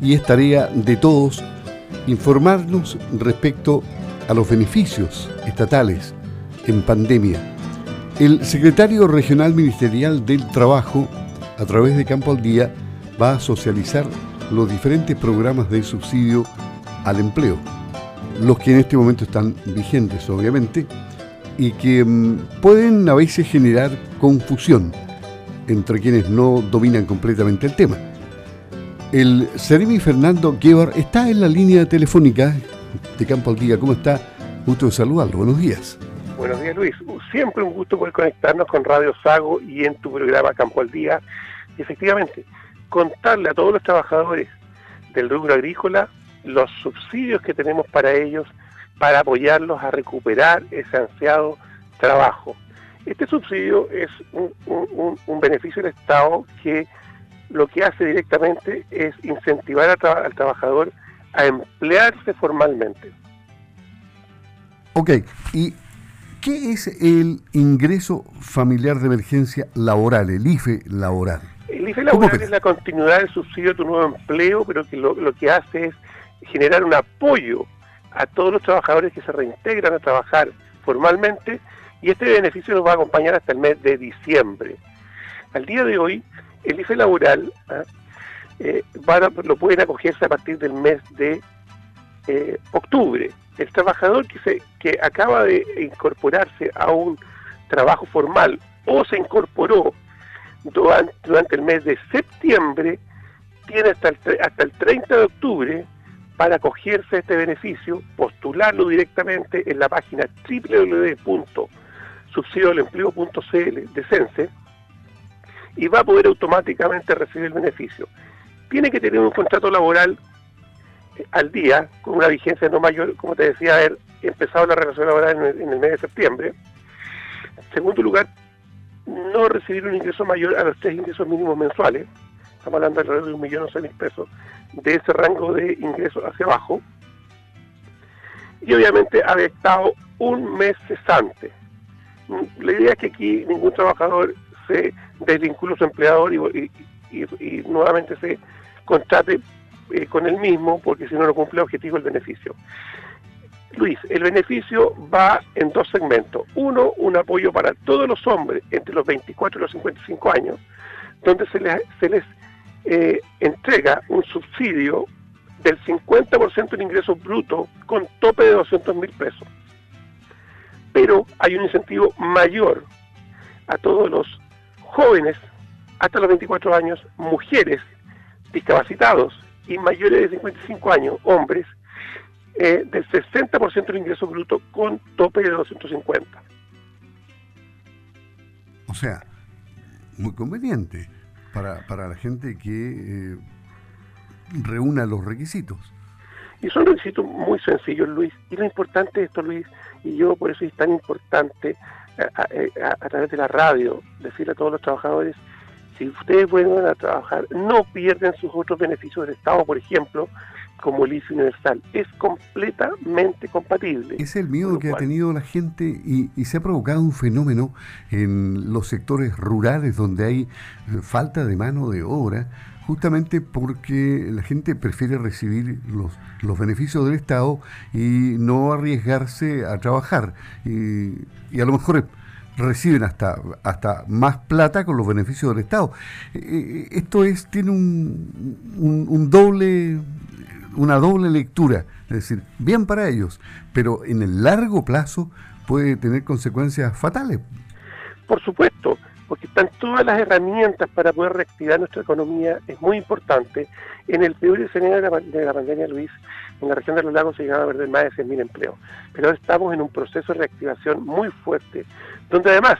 y es tarea de todos informarnos respecto a los beneficios estatales en pandemia. El secretario regional ministerial del Trabajo, a través de Campo al Día, va a socializar los diferentes programas de subsidio al empleo, los que en este momento están vigentes, obviamente, y que mm, pueden a veces generar confusión entre quienes no dominan completamente el tema. El Seremi Fernando Guevar está en la línea telefónica de Campo al Día. ¿Cómo está? Gusto de saludarlo. Buenos días. Buenos días, Luis. Siempre un gusto poder conectarnos con Radio Sago y en tu programa Campo al Día. Y efectivamente, contarle a todos los trabajadores del rubro agrícola los subsidios que tenemos para ellos para apoyarlos a recuperar ese ansiado trabajo. Este subsidio es un beneficio del Estado que lo que hace directamente es incentivar al trabajador a emplearse formalmente. Ok, ¿y qué es el ingreso familiar de emergencia laboral, el IFE laboral? El IFE laboral es la continuidad del subsidio de tu nuevo empleo, pero que lo, lo que hace es generar un apoyo a todos los trabajadores que se reintegran a trabajar formalmente y este beneficio nos va a acompañar hasta el mes de diciembre. Al día de hoy, el IFE laboral ¿ah? eh, lo pueden acogerse a partir del mes de eh, octubre. El trabajador que, se, que acaba de incorporarse a un trabajo formal o se incorporó durante, el mes de septiembre tiene hasta el, hasta el 30 de octubre para acogerse a este beneficio, postularlo directamente en la página www.subsidiodelempleo.cl de Cense y va a poder automáticamente recibir el beneficio. Tiene que tener un contrato laboral eh, al día, con una vigencia no mayor, como te decía, haber empezado la relación laboral en el, mes de septiembre. En segundo lugar, no recibir un ingreso mayor a los tres ingresos mínimos mensuales, estamos hablando de alrededor de un millón o mil pesos, de ese rango de ingresos hacia abajo. Y obviamente haber estado un mes cesante. La idea es que aquí ningún trabajador se desvincule su empleador y, nuevamente se contrate eh, con el mismo, porque si no, no cumple el objetivo el beneficio. Luis, el beneficio va en dos segmentos. Uno, un apoyo para todos los hombres entre los 24 y los 55 años, donde se les, se les eh, entrega un subsidio del 50% del ingreso bruto con tope de 200 mil pesos. Pero hay un incentivo mayor a todos los jóvenes hasta los 24 años, mujeres, discapacitados y mayores de 55 años, hombres, eh, del 60% del ingreso bruto con tope de 250. O sea, muy conveniente para, para la gente que eh, reúna los requisitos. Y son requisitos muy sencillos, Luis. Y lo importante de esto, Luis, y yo por eso es tan importante a, través de la radio, decirle a todos los trabajadores, si ustedes vuelven a trabajar, no pierden sus otros beneficios del Estado, por ejemplo, como el IFE universal. Es completamente compatible. Es el miedo que ha tenido la gente y, y, se ha provocado un fenómeno en los sectores rurales donde hay eh, falta de mano de obra, justamente porque la gente prefiere recibir los, los beneficios del Estado y no arriesgarse a trabajar. Y, y a lo mejor reciben hasta, hasta más plata con los beneficios del Estado. Eh, eh, esto es tiene un, un, doble una doble lectura, es decir, bien para ellos, pero en el largo plazo puede tener consecuencias fatales. Por supuesto, porque están todas las herramientas para poder reactivar nuestra economía, es muy importante. En el peor escenario de la, de la pandemia, Luis, en la región de los lagos se llegaba a perder más de 100.000 empleos. Pero ahora estamos en un proceso de reactivación muy fuerte, donde además,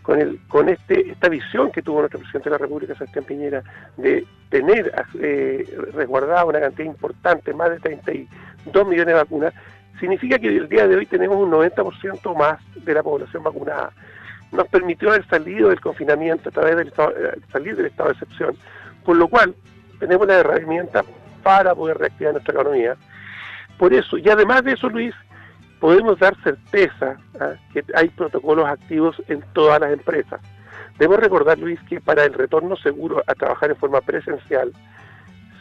con este, esta visión que tuvo nuestro presidente de la República, Sebastián Piñera, de tener eh, resguardada una cantidad importante, más de 32 millones de vacunas, significa que el día de hoy tenemos un 90% más de la población vacunada. Nos permitió haber salido del confinamiento a través del estado, eh, salir del estado de excepción, por lo cual tenemos la herramienta para poder reactivar nuestra economía. Por eso, y además de eso, Luis, podemos dar certeza ¿ah? que hay protocolos activos en todas las empresas. Debo recordar, Luis, que para el retorno seguro a trabajar en forma presencial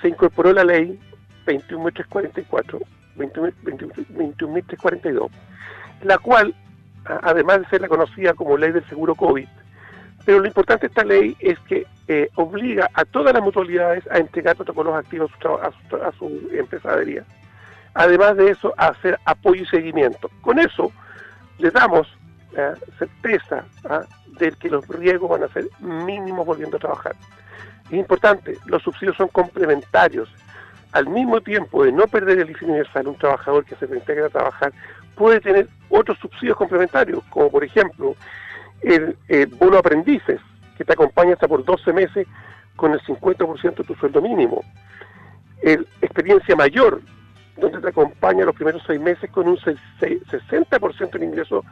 se incorporó la ley 21.344, 21.342, la cual, además de ser la conocida como ley del seguro COVID, pero lo importante de esta ley es que eh, obliga a todas las mutualidades a entregar protocolos activos a su, a empresadería. Además de eso, a hacer apoyo y seguimiento. Con eso, le damos ¿eh? certeza ¿ah? de que los riesgos van a ser mínimos volviendo a trabajar. Es importante, los subsidios son complementarios. Al mismo tiempo de no perder el IFE universal, un trabajador que se reintegra a trabajar puede tener otros subsidios complementarios, como por ejemplo el, bono aprendices, que te acompaña hasta por 12 meses con el 50% de tu sueldo mínimo. El experiencia mayor, donde te acompaña los primeros seis meses con un 60% de ingreso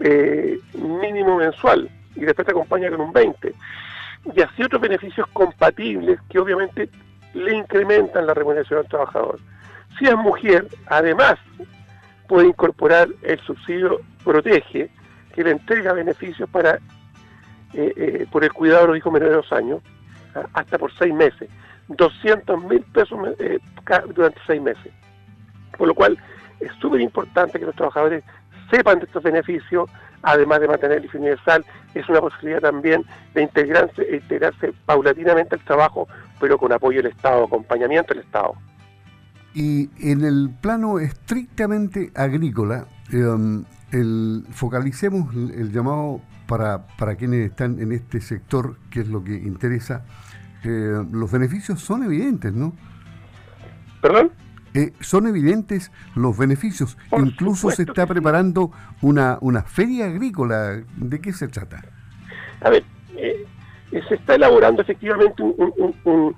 eh, mínimo mensual y después te acompaña con un 20%. Y así otros beneficios compatibles que obviamente le incrementan la remuneración al trabajador. Si es mujer, además puede incorporar el subsidio Protege, que le entrega beneficios para eh, eh, por el cuidado de los hijos menores de dos años, hasta por seis meses, 200 mil pesos eh, durante seis meses. Por lo cual es súper importante que los trabajadores sepan de estos beneficios, además de mantener el universal, es una posibilidad también de integrarse, integrarse paulatinamente al trabajo, pero con apoyo del Estado, acompañamiento del Estado. Y en el plano estrictamente agrícola, em, el, focalicemos el llamado para, para quienes están en este sector, que es lo que interesa. Eh, los beneficios son evidentes, ¿no? ¿Perdón? Eh, son evidentes los beneficios. Incluso se está preparando una, una feria agrícola. ¿De qué se trata? A ver, eh, se está elaborando efectivamente un, un, un,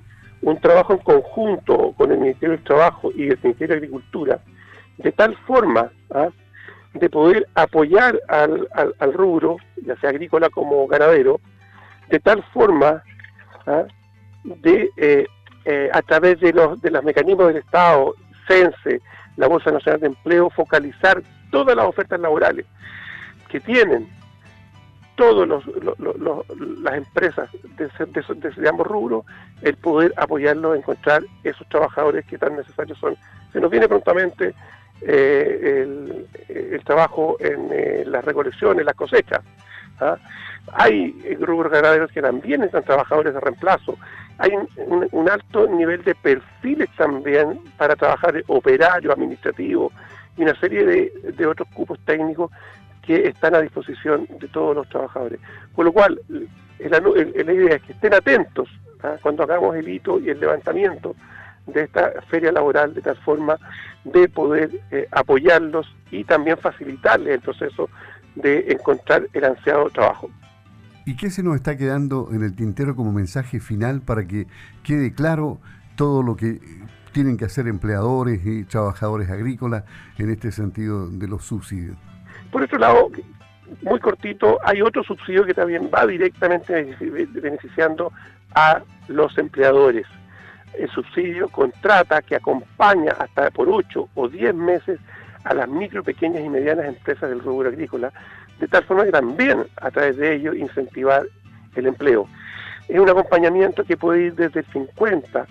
trabajo en conjunto con el Ministerio del Trabajo y el Ministerio de Agricultura, de tal forma ¿ah? de poder apoyar al, al, rubro, ya sea agrícola como ganadero, de tal forma ¿ah? de, eh, eh, a través de los, de los mecanismos del Estado, CENSE, la Bolsa Nacional de Empleo, focalizar todas las ofertas laborales que tienen todas las empresas de, de, ambos rubros, el poder apoyarlos encontrar esos trabajadores que tan necesarios son. Se nos viene prontamente eh, el, trabajo en eh, las recolecciones, las cosechas. ¿ah? Hay grupos ganaderos que también están trabajadores de reemplazo. Hay un, alto nivel de perfiles también para trabajar operario, administrativo y una serie de, otros cupos técnicos que están a disposición de todos los trabajadores. Con lo cual, la idea es que estén atentos ¿ah? cuando hagamos el hito y el levantamiento de esta feria laboral de tal forma de poder eh, apoyarlos y también facilitarles el proceso de encontrar el ansiado trabajo. ¿Y qué se nos está quedando en el tintero como mensaje final para que quede claro todo lo que tienen que hacer empleadores y trabajadores agrícolas en este sentido de los subsidios? Por otro lado, muy cortito, hay otro subsidio que también va directamente beneficiando a los empleadores el subsidio contrata que acompaña hasta por 8 o 10 meses a las micro, pequeñas y medianas empresas del rubro agrícola, de tal forma que también a través de ello incentivar el empleo. Es un acompañamiento que puede ir desde el 50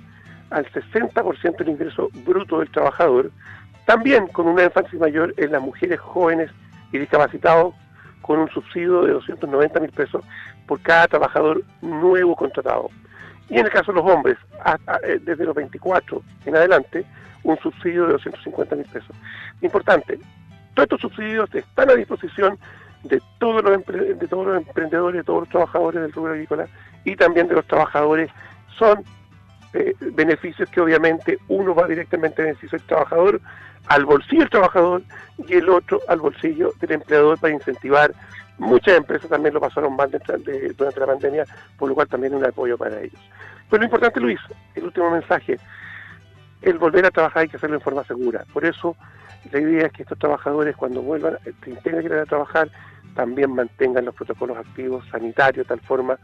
al 60% del ingreso bruto del trabajador, también con un énfasis mayor en las mujeres jóvenes y discapacitados, con un subsidio de 290 mil pesos por cada trabajador nuevo contratado. Y en el caso de los hombres, eh, desde los 24 en adelante, un subsidio de 250 mil pesos. Importante, todos estos subsidios están a disposición de todos los, de todos los emprendedores, de todos los trabajadores del rubro agrícola y también de los trabajadores. Son eh, beneficios que obviamente uno va directamente en beneficio del trabajador, al bolsillo del trabajador y el otro al bolsillo del empleador para incentivar Muchas empresas también lo pasaron mal durante la pandemia, por lo cual también un apoyo para ellos. Pero lo importante, Luis, el último mensaje, el volver a trabajar hay que hacerlo en forma segura. Por eso, la idea es que estos trabajadores, cuando vuelvan, que ir a trabajar, también mantengan los protocolos activos sanitarios, de tal forma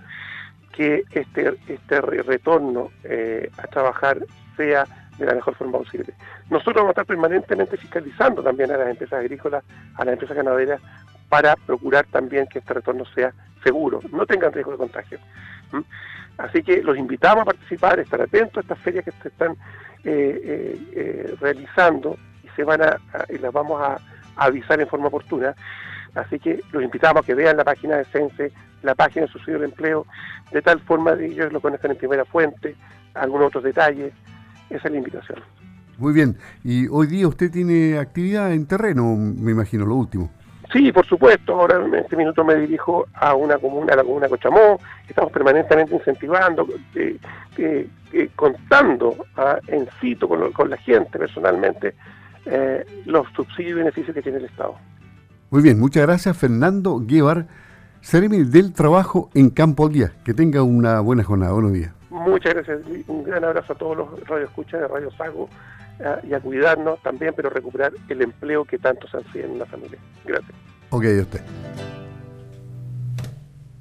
que este, este retorno eh, a trabajar sea de la mejor forma posible. Nosotros vamos a estar permanentemente fiscalizando también a las empresas agrícolas, a las empresas ganaderas, para procurar también que este retorno sea seguro, no tengan riesgo de contagio. Así que los invitamos a participar, estar atentos a estas ferias que se están eh, realizando y se van a, y las vamos a, avisar en forma oportuna. Así que los invitamos a que vean la página de Sense, la página de Subsidio del Empleo, de tal forma que ellos lo conozcan en primera fuente, algunos otros detalles. Esa es la invitación. Muy bien. Y hoy día usted tiene actividad en terreno, me imagino, lo último. Sí, por supuesto. Ahora en este minuto me dirijo a una comuna, a la comuna Cochamó. Estamos permanentemente incentivando, eh, eh, eh, contando ah, en sitio con, la gente personalmente los subsidios y beneficios que tiene el Estado. Muy bien, muchas gracias Fernando Guevar, Seremi del Trabajo en Campo Día. Que tenga una buena jornada. Buenos días. Muchas gracias. Un gran abrazo a todos los radioescuchas de Radio Sago y a cuidarnos también, pero recuperar el empleo que tanto se ansía en una familia. Gracias. Ok, usted.